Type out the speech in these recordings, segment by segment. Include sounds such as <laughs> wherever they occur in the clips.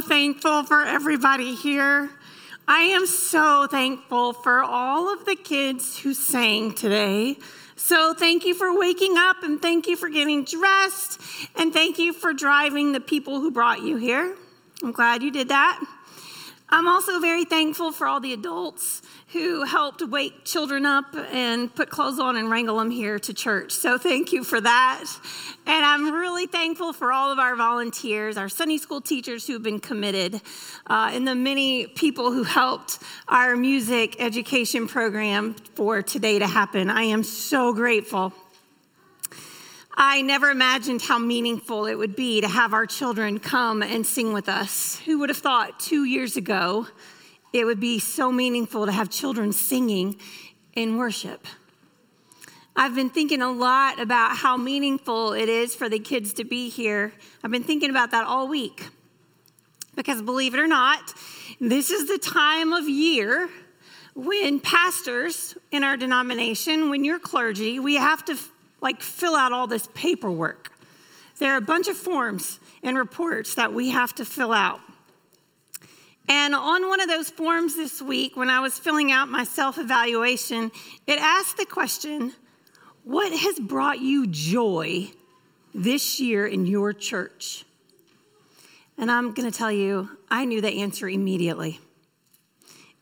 thankful for everybody here. I am so thankful for all of the kids who sang today. So, thank you for waking up and thank you for getting dressed and thank you for driving the people who brought you here. I'm glad you did that. I'm also very thankful for all the adults who helped wake children up and put clothes on and wrangle them here to church. So thank you for that. And I'm really thankful for all of our volunteers, our Sunday school teachers who've been committed, uh, and the many people who helped our music education program for today to happen. I am so grateful. I never imagined how meaningful it would be to have our children come and sing with us. Who would have thought two years ago it would be so meaningful to have children singing in worship. I've been thinking a lot about how meaningful it is for the kids to be here. I've been thinking about that all week. Because believe it or not, this is the time of year when pastors in our denomination, when you're clergy, we have to like fill out all this paperwork. There are a bunch of forms and reports that we have to fill out. And on one of those forms this week, when I was filling out my self evaluation, it asked the question What has brought you joy this year in your church? And I'm going to tell you, I knew the answer immediately.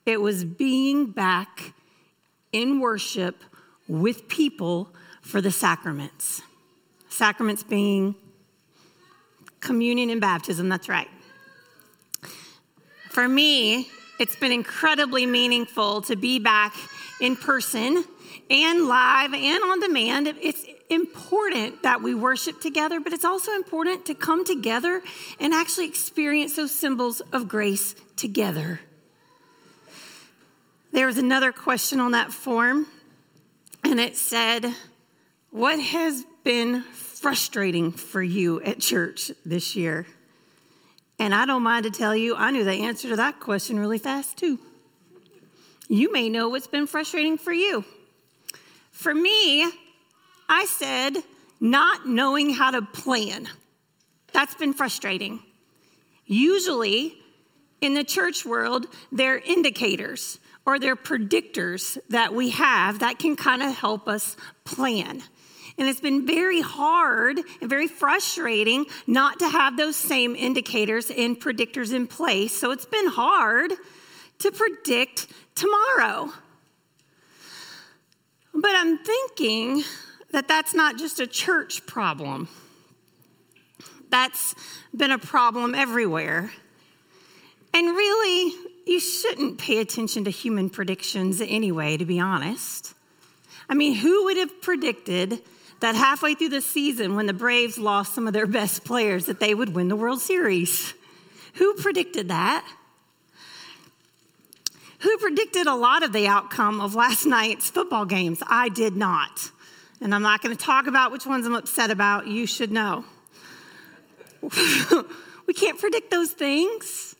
It was being back in worship with people for the sacraments. Sacraments being communion and baptism, that's right. For me, it's been incredibly meaningful to be back in person and live and on demand. It's important that we worship together, but it's also important to come together and actually experience those symbols of grace together. There was another question on that form, and it said, What has been frustrating for you at church this year? And I don't mind to tell you, I knew the answer to that question really fast too. You may know what's been frustrating for you. For me, I said not knowing how to plan. That's been frustrating. Usually, in the church world, there are indicators or there are predictors that we have that can kind of help us plan. And it's been very hard and very frustrating not to have those same indicators and predictors in place. So it's been hard to predict tomorrow. But I'm thinking that that's not just a church problem. That's been a problem everywhere. And really, you shouldn't pay attention to human predictions anyway, to be honest. I mean, who would have predicted that halfway through the season, when the Braves lost some of their best players, that they would win the World Series. Who predicted that? Who predicted a lot of the outcome of last night's football games? I did not. And I'm not going to talk about which ones I'm upset about. You should know. <laughs> we can't predict those things.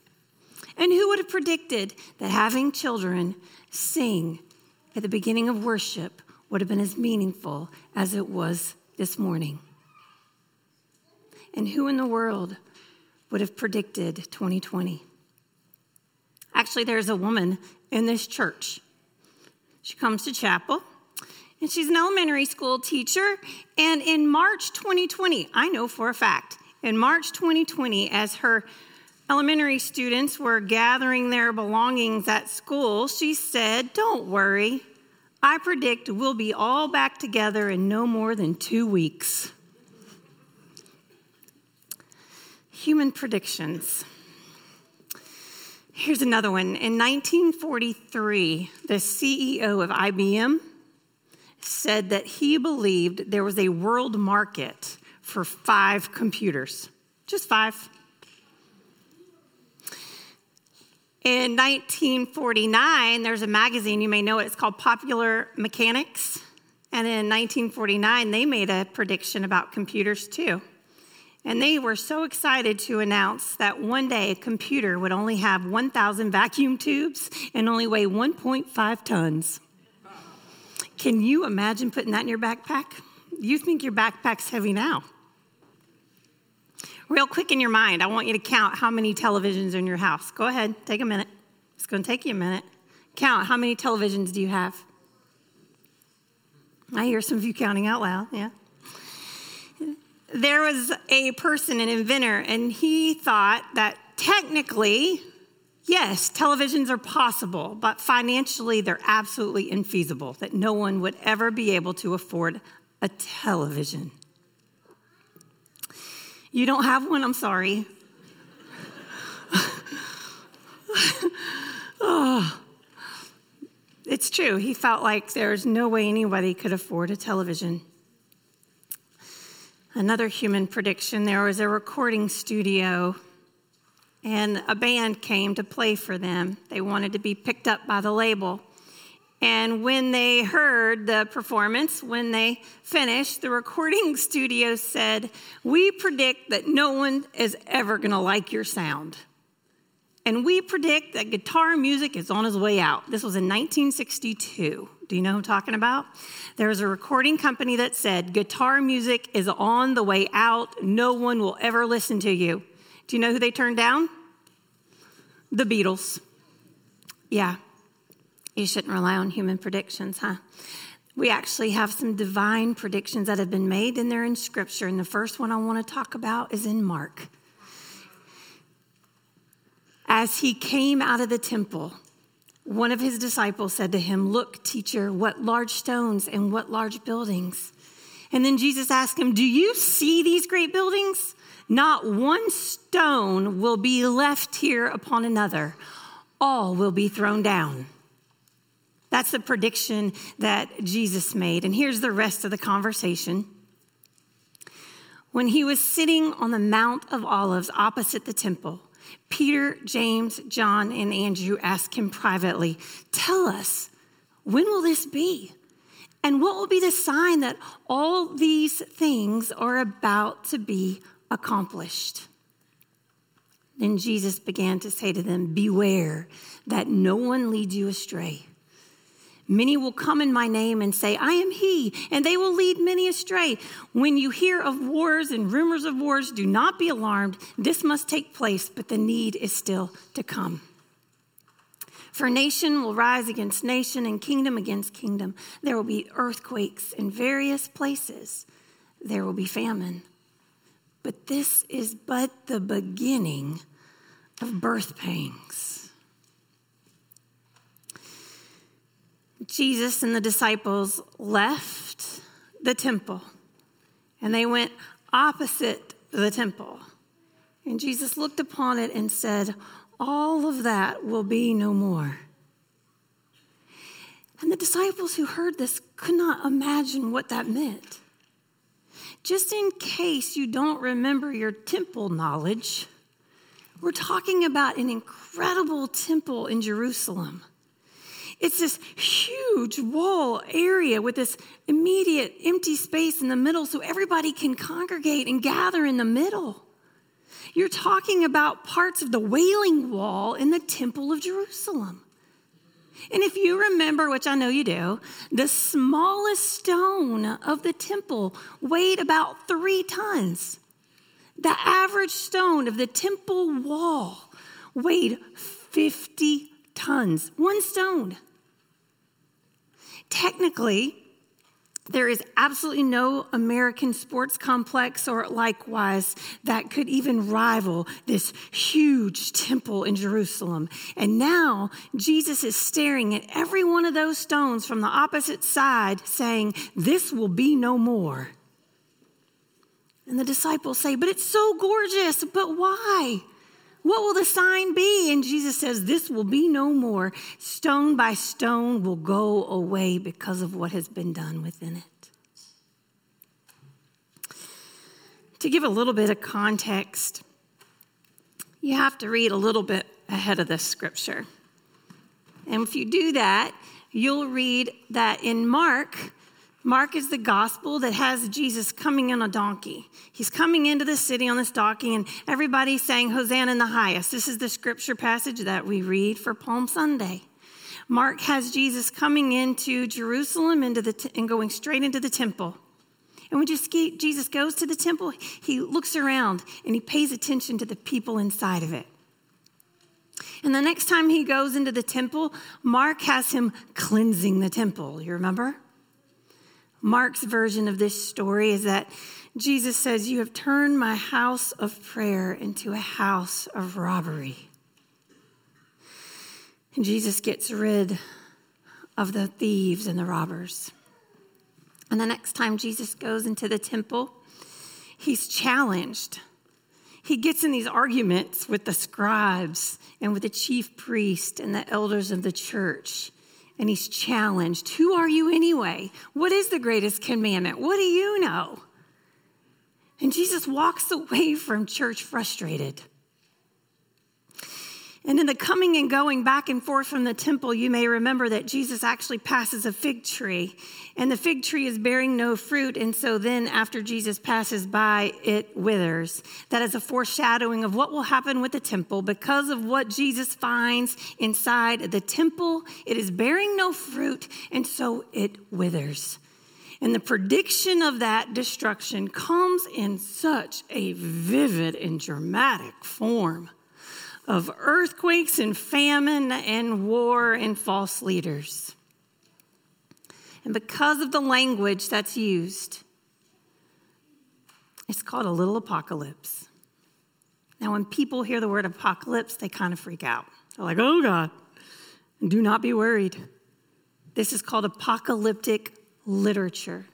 And who would have predicted that having children sing at the beginning of worship would have been as meaningful as it was this morning. And who in the world would have predicted 2020? Actually, there's a woman in this church. She comes to chapel and she's an elementary school teacher. And in March 2020, I know for a fact, in March 2020, as her elementary students were gathering their belongings at school, she said, Don't worry, I predict we'll be all back together in no more than two weeks. Human predictions. Here's another one. In 1943, the CEO of IBM said that he believed there was a world market for five computers, just five. In 1949, there's a magazine, you may know it, it's called Popular Mechanics. And in 1949, they made a prediction about computers too. And they were so excited to announce that one day a computer would only have 1,000 vacuum tubes and only weigh 1.5 tons. Can you imagine putting that in your backpack? You think your backpack's heavy now. Real quick in your mind, I want you to count how many televisions are in your house. Go ahead, take a minute. It's going to take you a minute. Count how many televisions do you have? I hear some of you counting out loud, yeah. There was a person, an inventor, and he thought that technically, yes, televisions are possible, but financially they're absolutely infeasible, that no one would ever be able to afford a television. You don't have one? I'm sorry. oh, it's true. He felt like there's no way anybody could afford a television. Another human prediction there was a recording studio, and a band came to play for them. They wanted to be picked up by the label. And when they heard the performance, when they finished, the recording <laughs> studio said, We predict that no one is ever going to like your sound. And we predict that guitar music is on its way out. This was in 1962. Do you know who I'm talking about? There was a recording company that said, Guitar music is on the way out. No one will ever listen to you. Do you know who they turned down? The Beatles. Yeah, you shouldn't rely on human predictions, huh? We actually have some divine predictions that have been made, and they're in Scripture. And the first one I want to talk about is in Mark. As he came out of the temple, one of his disciples said to him, Look, teacher, what large stones and what large buildings. And then Jesus asked him, Do you see these great buildings? Not one stone will be left here upon another, all will be thrown down. That's the prediction that Jesus made. And here's the rest of the conversation. When he was sitting on the Mount of Olives opposite the temple, Peter, James, John, and Andrew asked him privately, Tell us, when will this be? And what will be the sign that all these things are about to be accomplished? Then Jesus began to say to them, Beware that no one leads you astray. Many will come in my name and say, I am he, and they will lead many astray. When you hear of wars and rumors of wars, do not be alarmed. This must take place, but the need is still to come. For nation will rise against nation and kingdom against kingdom. There will be earthquakes in various places. There will be famine. But this is but the beginning of birth pangs. Jesus and the disciples left the temple and they went opposite the temple. And Jesus looked upon it and said, All of that will be no more. And the disciples who heard this could not imagine what that meant. Just in case you don't remember your temple knowledge, we're talking about an incredible temple in Jerusalem. It's this huge wall area with this immediate empty space in the middle so everybody can congregate and gather in the middle. You're talking about parts of the Wailing Wall in the Temple of Jerusalem. And if you remember, which I know you do, the smallest stone of the temple weighed about three tons. The average stone of the temple wall weighed 50 tons. One stone. Technically, there is absolutely no American sports complex or likewise that could even rival this huge temple in Jerusalem. And now Jesus is staring at every one of those stones from the opposite side, saying, This will be no more. And the disciples say, But it's so gorgeous, but why? What will the sign be? And Jesus says, This will be no more. Stone by stone will go away because of what has been done within it. To give a little bit of context, you have to read a little bit ahead of this scripture. And if you do that, you'll read that in Mark, Mark is the gospel that has Jesus coming on a donkey. He's coming into the city on this donkey, and everybody's saying, Hosanna in the highest. This is the scripture passage that we read for Palm Sunday. Mark has Jesus coming into Jerusalem into the t- and going straight into the temple. And when Jesus goes to the temple, he looks around and he pays attention to the people inside of it. And the next time he goes into the temple, Mark has him cleansing the temple. You remember? Mark's version of this story is that Jesus says, You have turned my house of prayer into a house of robbery. And Jesus gets rid of the thieves and the robbers. And the next time Jesus goes into the temple, he's challenged. He gets in these arguments with the scribes and with the chief priest and the elders of the church. And he's challenged Who are you anyway? What is the greatest commandment? What do you know? And Jesus walks away from church frustrated. And in the coming and going back and forth from the temple, you may remember that Jesus actually passes a fig tree, and the fig tree is bearing no fruit. And so then, after Jesus passes by, it withers. That is a foreshadowing of what will happen with the temple because of what Jesus finds inside the temple. It is bearing no fruit, and so it withers. And the prediction of that destruction comes in such a vivid and dramatic form of earthquakes and famine and war and false leaders. And because of the language that's used, it's called a little apocalypse. Now, when people hear the word apocalypse, they kind of freak out. They're like, oh God, do not be worried. This is called apocalyptic literature.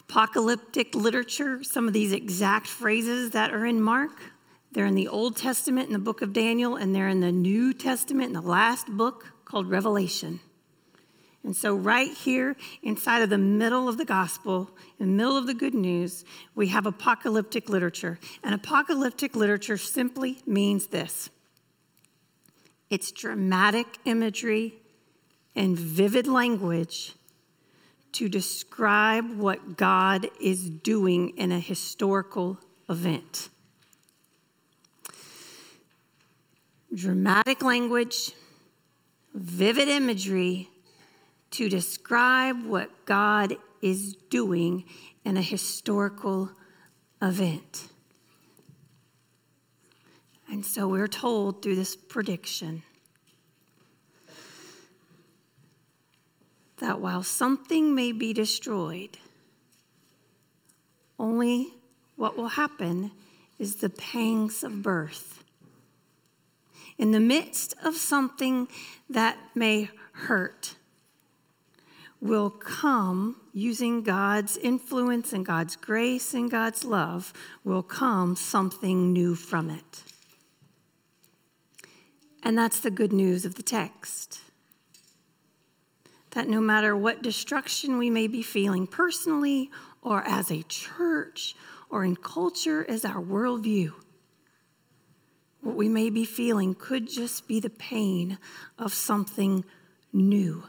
Apocalyptic literature, some of these exact phrases that are in Mark, they're in the Old Testament in the book of Daniel, and they're in the New Testament in the last book called Revelation. And so, right here inside of the middle of the gospel, in the middle of the good news, we have apocalyptic literature. And apocalyptic literature simply means this it's dramatic imagery and vivid language to describe what God is doing in a historical event. Dramatic language, vivid imagery to describe what God is doing in a historical event. And so we're told through this prediction that while something may be destroyed, only what will happen is the pangs of birth in the midst of something that may hurt, will come using God's influence and God's grace and God's love, will come something new from it. And that's the good news of the text. That no matter what destruction we may be feeling personally or as a church or in culture as our worldview, what we may be feeling could just be the pain of something new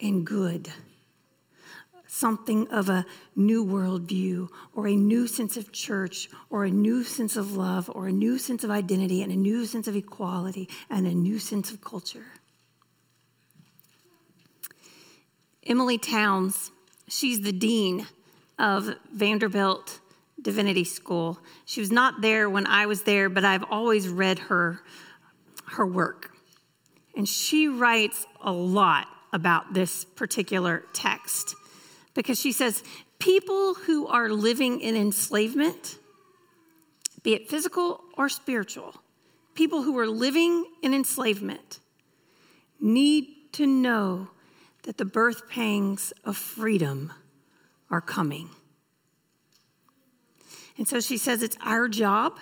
and good, something of a new worldview, or a new sense of church, or a new sense of love, or a new sense of identity, and a new sense of equality, and a new sense of culture. Emilie Townes, she's the dean of Vanderbilt Divinity School. She was not there when I was there, but I've always read her, her work. And she writes a lot about this particular text because she says people who are living in enslavement, be it physical or spiritual, people who are living in enslavement need to know that the birth pangs of freedom are coming. And so she says it's our job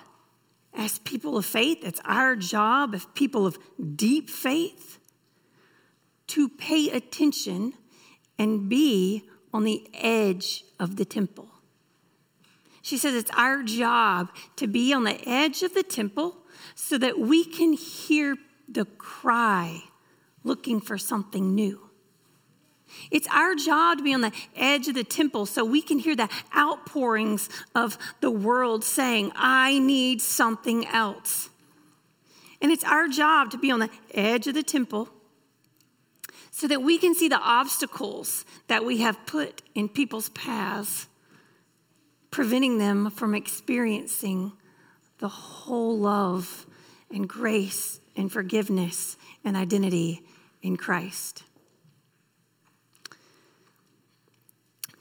as people of faith, it's our job as people of deep faith to pay attention and be on the edge of the temple. She says it's our job to be on the edge of the temple so that we can hear the cry looking for something new. It's our job to be on the edge of the temple so we can hear the outpourings of the world saying, I need something else. And it's our job to be on the edge of the temple so that we can see the obstacles that we have put in people's paths, preventing them from experiencing the whole love and grace and forgiveness and identity in Christ.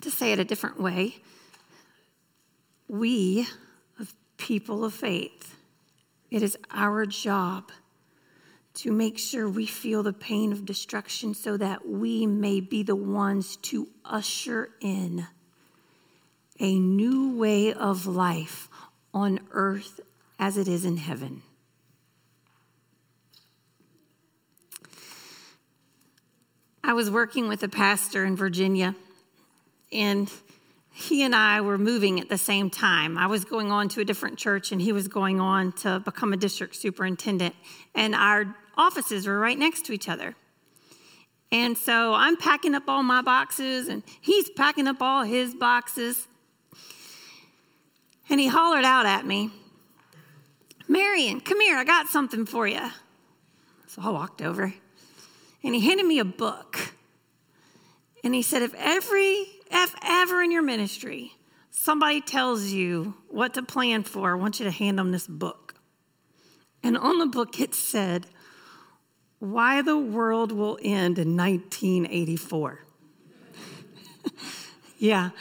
To say it a different way, we, people of faith, it is our job to make sure we feel the pain of destruction so that we may be the ones to usher in a new way of life on earth as it is in heaven. I was working with a pastor in Virginia, and he and I were moving at the same time. I was going on to a different church, and he was going on to become a district superintendent. And our offices were right next to each other. And so I'm packing up all my boxes, and he's packing up all his boxes. And he hollered out at me, Marion, come here, I got something for you. So I walked over, and he handed me a book. And he said, if every if ever in your ministry somebody tells you what to plan for, I want you to hand them this book. And on the book it said, Why the World Will End in 1984. <laughs> yeah,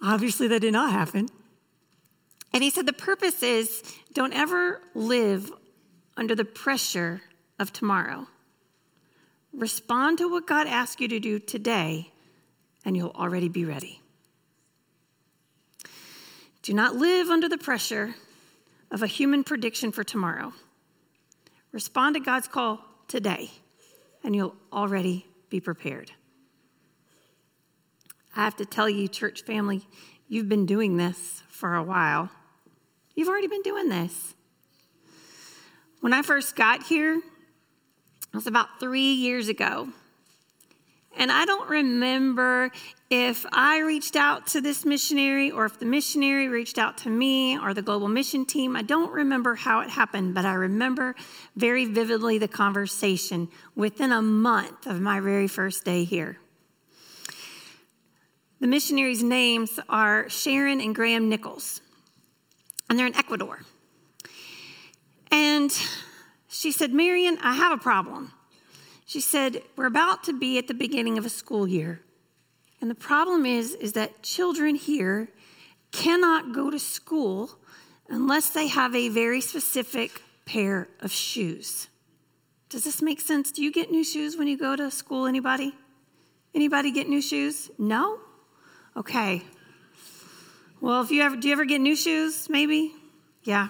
obviously that did not happen. And he said, The purpose is don't ever live under the pressure of tomorrow. Respond to what God asks you to do today and you'll already be ready. Do not live under the pressure of a human prediction for tomorrow. Respond to God's call today, and you'll already be prepared. I have to tell you, church family, you've been doing this for a while. You've already been doing this. When I first got here, it was about three years ago. And I don't remember if I reached out to this missionary or if the missionary reached out to me or the global mission team. I don't remember how it happened, but I remember very vividly the conversation within a month of my very first day here. The missionaries' names are Sharon and Graham Nichols, and they're in Ecuador. And she said, Marion, I have a problem. She said, We're about to be at the beginning of a school year. And the problem is, is that children here cannot go to school unless they have a very specific pair of shoes. Does this make sense? Do you get new shoes when you go to school? Anybody? Anybody get new shoes? No? Okay. Well, if you ever do you ever get new shoes? Maybe? Yeah.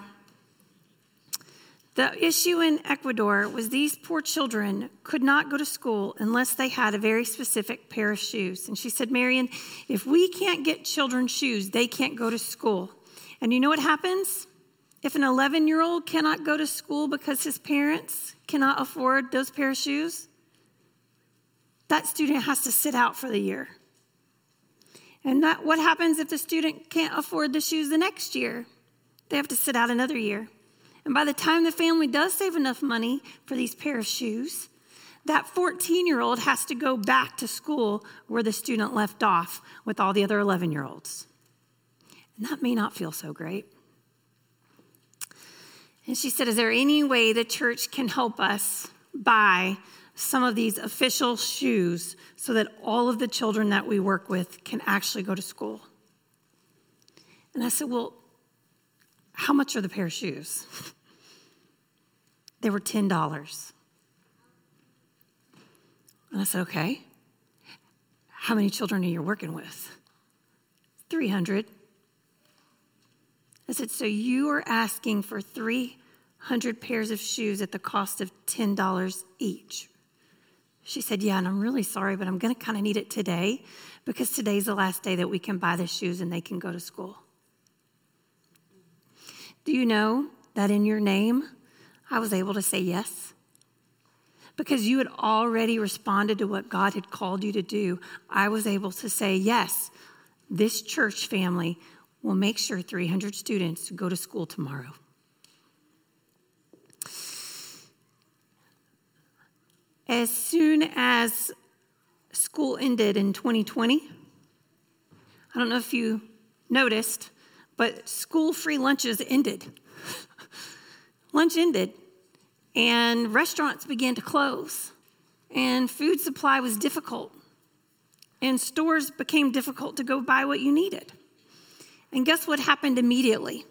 The issue in Ecuador was these poor children could not go to school unless they had a very specific pair of shoes. And she said, Marion, if we can't get children shoes, they can't go to school. And you know what happens? If an 11 year old cannot go to school because his parents cannot afford those pair of shoes, that student has to sit out for the year. And that, what happens if the student can't afford the shoes the next year? They have to sit out another year. And by the time the family does save enough money for these pair of shoes, that 14 year old has to go back to school where the student left off with all the other 11 year olds. And that may not feel so great. And she said, Is there any way the church can help us buy some of these official shoes so that all of the children that we work with can actually go to school? And I said, Well, how much are the pair of shoes? They were $10. And I said, Okay. How many children are you working with? 300. I said, So you are asking for 300 pairs of shoes at the cost of $10 each? She said, Yeah, and I'm really sorry, but I'm going to kind of need it today because today's the last day that we can buy the shoes and they can go to school. Do you know that in your name, I was able to say yes. Because you had already responded to what God had called you to do, I was able to say, yes, this church family will make sure 300 students go to school tomorrow. As soon as school ended in 2020. I don't know if you noticed, but school free lunches ended. Lunch ended, and restaurants began to close, and food supply was difficult, and stores became difficult to go buy what you needed. And guess what happened immediately?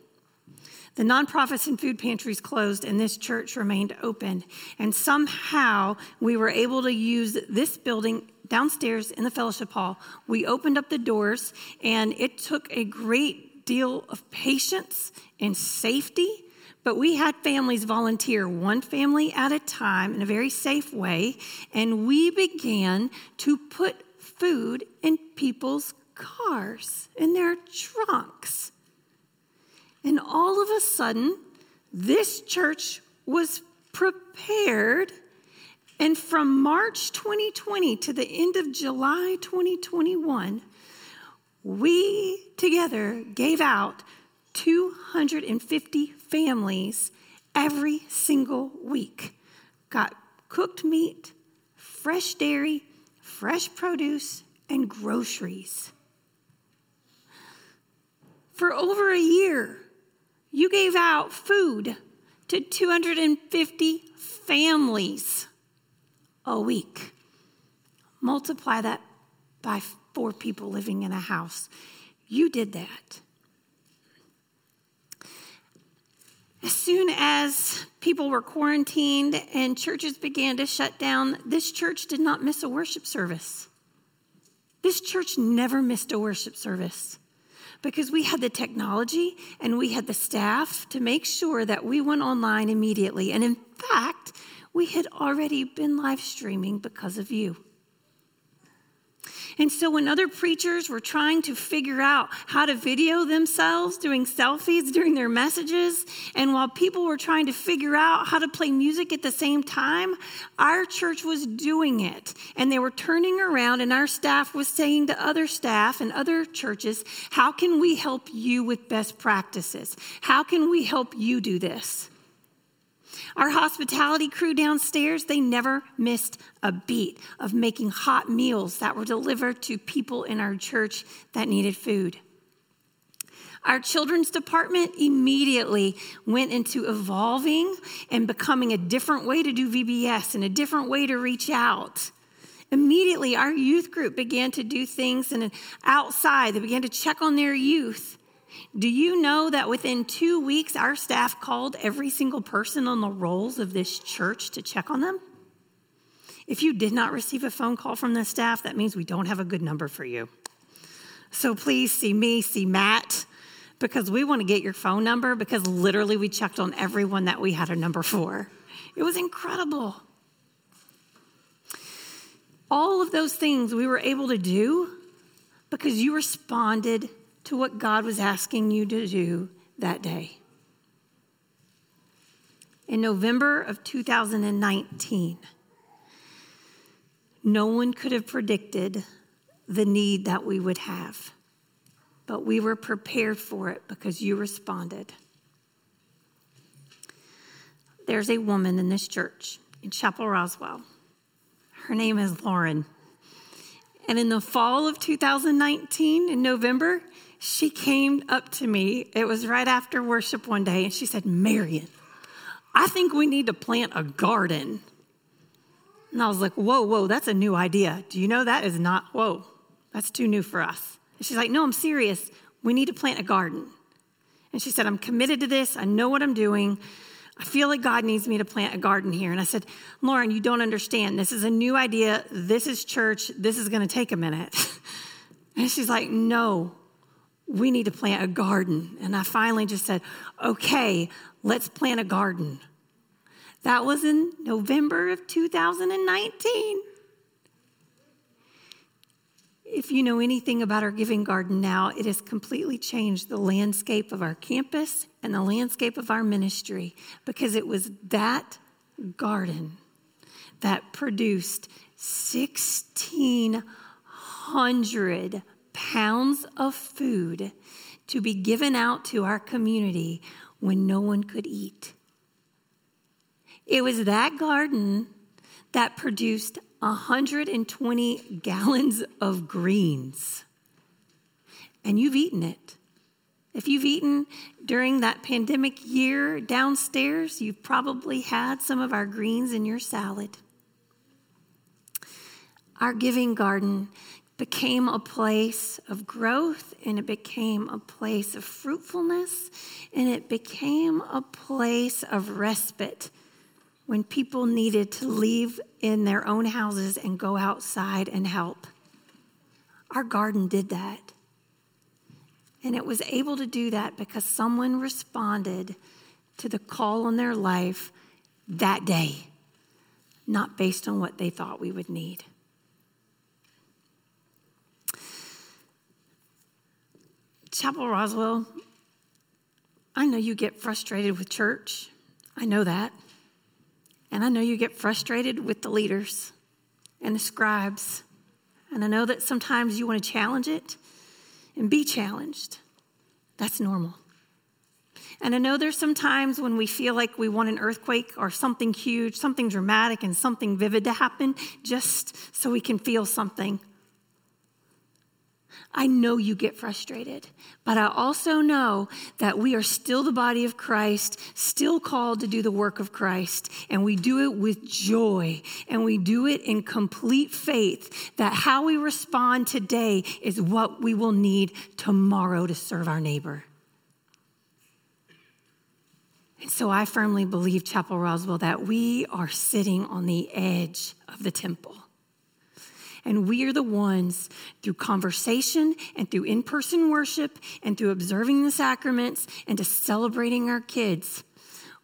The nonprofits and food pantries closed, and this church remained open. And somehow we were able to use this building downstairs in the fellowship hall. We opened up the doors, and it took a great deal of patience and safety. But we had families volunteer one family at a time in a very safe way, and we began to put food in people's cars, in their trunks. And all of a sudden, this church was prepared. And from March 2020 to the end of July 2021, we together gave out 250 families every single week. Got cooked meat, fresh dairy, fresh produce, and groceries. For over a year, you gave out food to 250 families a week. Multiply that by four people living in a house. You did that. As soon as people were quarantined and churches began to shut down, this church did not miss a worship service. This church never missed a worship service because we had the technology and we had the staff to make sure that we went online immediately. And in fact, we had already been live streaming because of you. And so, when other preachers were trying to figure out how to video themselves doing selfies during their messages, and while people were trying to figure out how to play music at the same time, our church was doing it. And they were turning around, and our staff was saying to other staff and other churches, How can we help you with best practices? How can we help you do this? Our hospitality crew downstairs, they never missed a beat of making hot meals that were delivered to people in our church that needed food. Our children's department immediately went into evolving and becoming a different way to do VBS and a different way to reach out. Immediately, our youth group began to do things and outside. They began to check on their youth. Do you know that within two weeks, our staff called every single person on the rolls of this church to check on them? If you did not receive a phone call from the staff, that means we don't have a good number for you. So please see me, see Matt, because we want to get your phone number because literally we checked on everyone that we had a number for. It was incredible. All of those things we were able to do because you responded to what God was asking you to do that day. In November of 2019, no one could have predicted the need that we would have, but we were prepared for it because you responded. There's a woman in this church in Chapel Roswell. Her name is Lauren. And in the fall of 2019, in November, she came up to me. It was right after worship one day, and she said, Marion, I think we need to plant a garden. And I was like, whoa, whoa, that's a new idea. Do you know that is not, whoa, that's too new for us. And she's like, no, I'm serious. We need to plant a garden. And she said, I'm committed to this. I know what I'm doing. I feel like God needs me to plant a garden here. And I said, Lauren, you don't understand. This is a new idea. This is church. This is going to take a minute. <laughs> and she's like, no, we need to plant a garden. And I finally just said, okay, let's plant a garden. That was in November of 2019. If you know anything about our giving garden now, it has completely changed the landscape of our campus and the landscape of our ministry because it was that garden that produced 1,600 pounds of food to be given out to our community when no one could eat. It was that garden that produced 120 gallons of greens. And you've eaten it. If you've eaten during that pandemic year downstairs, you've probably had some of our greens in your salad. Our giving garden became a place of growth and it became a place of fruitfulness and it became a place of respite when people needed to leave in their own houses and go outside and help. Our garden did that. And it was able to do that because someone responded to the call on their life that day, not based on what they thought we would need. Chapel Roswell, I know you get frustrated with church. I know that. And I know you get frustrated with the leaders and the scribes. And I know that sometimes you want to challenge it and be challenged. That's normal. And I know there's some times when we feel like we want an earthquake or something huge, something dramatic, and something vivid to happen just so we can feel something. I know you get frustrated, but I also know that we are still the body of Christ, still called to do the work of Christ, and we do it with joy, and we do it in complete faith that how we respond today is what we will need tomorrow to serve our neighbor. And so I firmly believe, Chapel Roswell, that we are sitting on the edge of the temple. And we are the ones through conversation and through in person worship and through observing the sacraments and to celebrating our kids.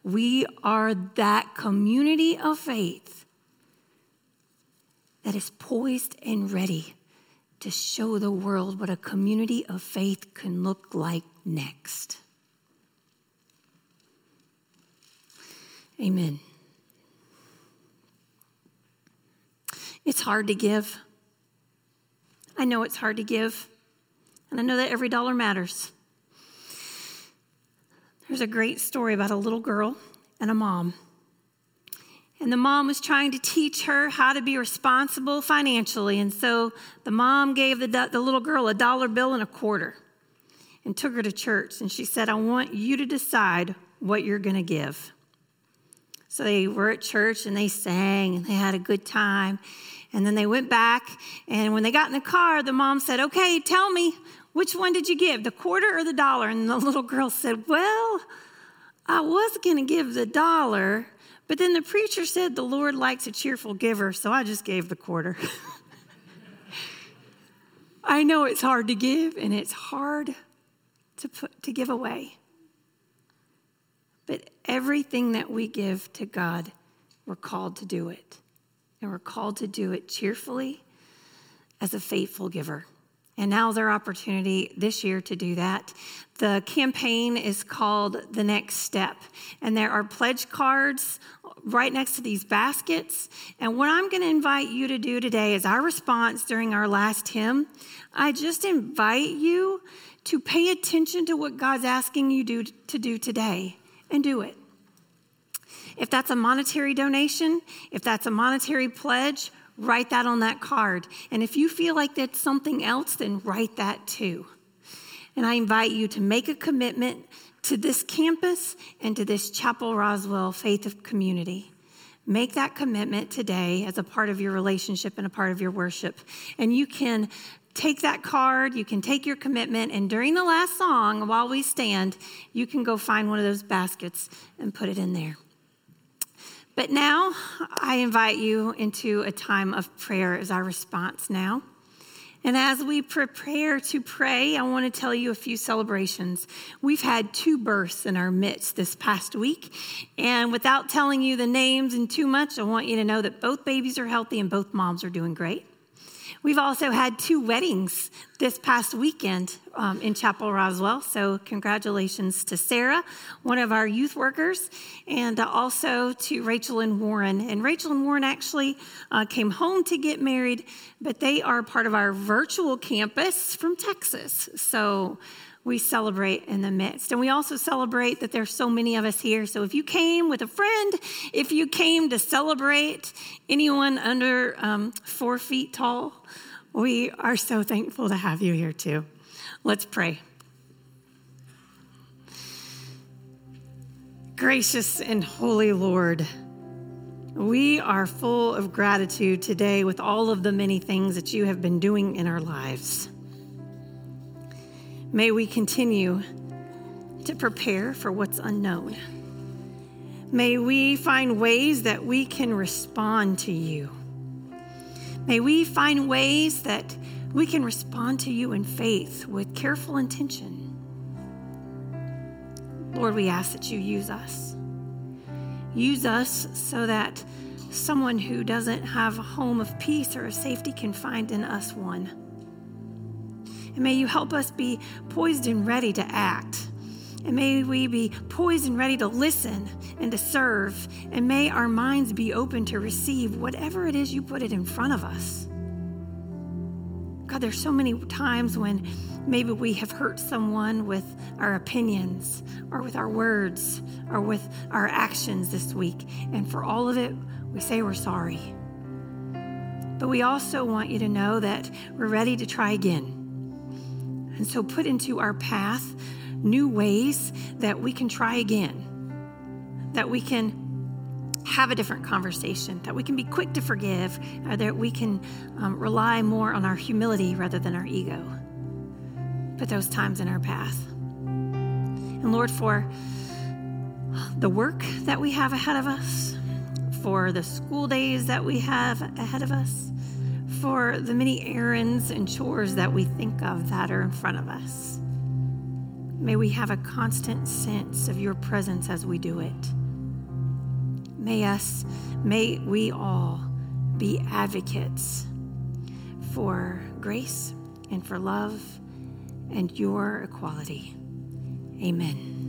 We are that community of faith that is poised and ready to show the world what a community of faith can look like next. Amen. It's hard to give. I know it's hard to give, and I know that every dollar matters. There's a great story about a little girl and a mom. And the mom was trying to teach her how to be responsible financially. And so the mom gave the, the little girl a dollar bill and a quarter and took her to church. And she said, I want you to decide what you're going to give. So they were at church and they sang and they had a good time. And then they went back, and when they got in the car, the mom said, Okay, tell me, which one did you give, the quarter or the dollar? And the <laughs> little girl said, Well, I was going to give the dollar, but then the preacher said the Lord likes a cheerful giver, so I just gave the quarter. <laughs> I know it's hard to give and it's hard to, put, to give away. But everything that we give to God, we're called to do it and we're called to do it cheerfully as a faithful giver. And now now's our opportunity this year to do that. The campaign is called The Next Step, and there are pledge cards right next to these baskets. And what I'm going to invite you to do today is our response during our last hymn. I just invite you to pay attention to what God's asking you do, to do today and do it. If that's a monetary donation, if that's a monetary pledge, write that on that card. And if you feel like that's something else, then write that too. And I invite you to make a commitment to this campus and to this Chapel Roswell faith of community. Make that commitment today as a part of your relationship and a part of your worship. And you can take that card, you can take your commitment, and during the last song, while we stand, you can go find one of those baskets and put it in there. But now I invite you into a time of prayer as our response now. And as we prepare to pray, I want to tell you a few celebrations. We've had two births in our midst this past week. And without telling you the names and too much, I want you to know that both babies are healthy and both moms are doing great. We've also had two weddings this past weekend um, in Chapel Roswell. So, congratulations to Sarah, one of our youth workers, and uh, also to Rachel and Warren. And Rachel and Warren actually uh, came home to get married, but they are part of our virtual campus from Texas. So, we celebrate in the midst. And we also celebrate that there's so many of us here. So if you came with a friend, if you came to celebrate anyone under um, four feet tall, we are so thankful to have you here too. Let's pray. Gracious and holy Lord, we are full of gratitude today with all of the many things that you have been doing in our lives. May we continue to prepare for what's unknown. May we find ways that we can respond to you. May we find ways that we can respond to you in faith with careful intention. Lord, we ask that you use us. Use us so that someone who doesn't have a home of peace or of safety can find in us one. And may you help us be poised and ready to act. And may we be poised and ready to listen and to serve. And may our minds be open to receive whatever it is you put it in front of us. God, there's so many times when maybe we have hurt someone with our opinions or with our words or with our actions this week. And for all of it, we say we're sorry. But we also want you to know that we're ready to try again. And so put into our path new ways that we can try again, that we can have a different conversation, that we can be quick to forgive, or that we can um, rely more on our humility rather than our ego. Put those times in our path. And Lord, for the work that we have ahead of us, for the school days that we have ahead of us, for the many errands and chores that we think of that are in front of us. May we have a constant sense of your presence as we do it. May us, may we all be advocates for grace and for love and your equality. Amen.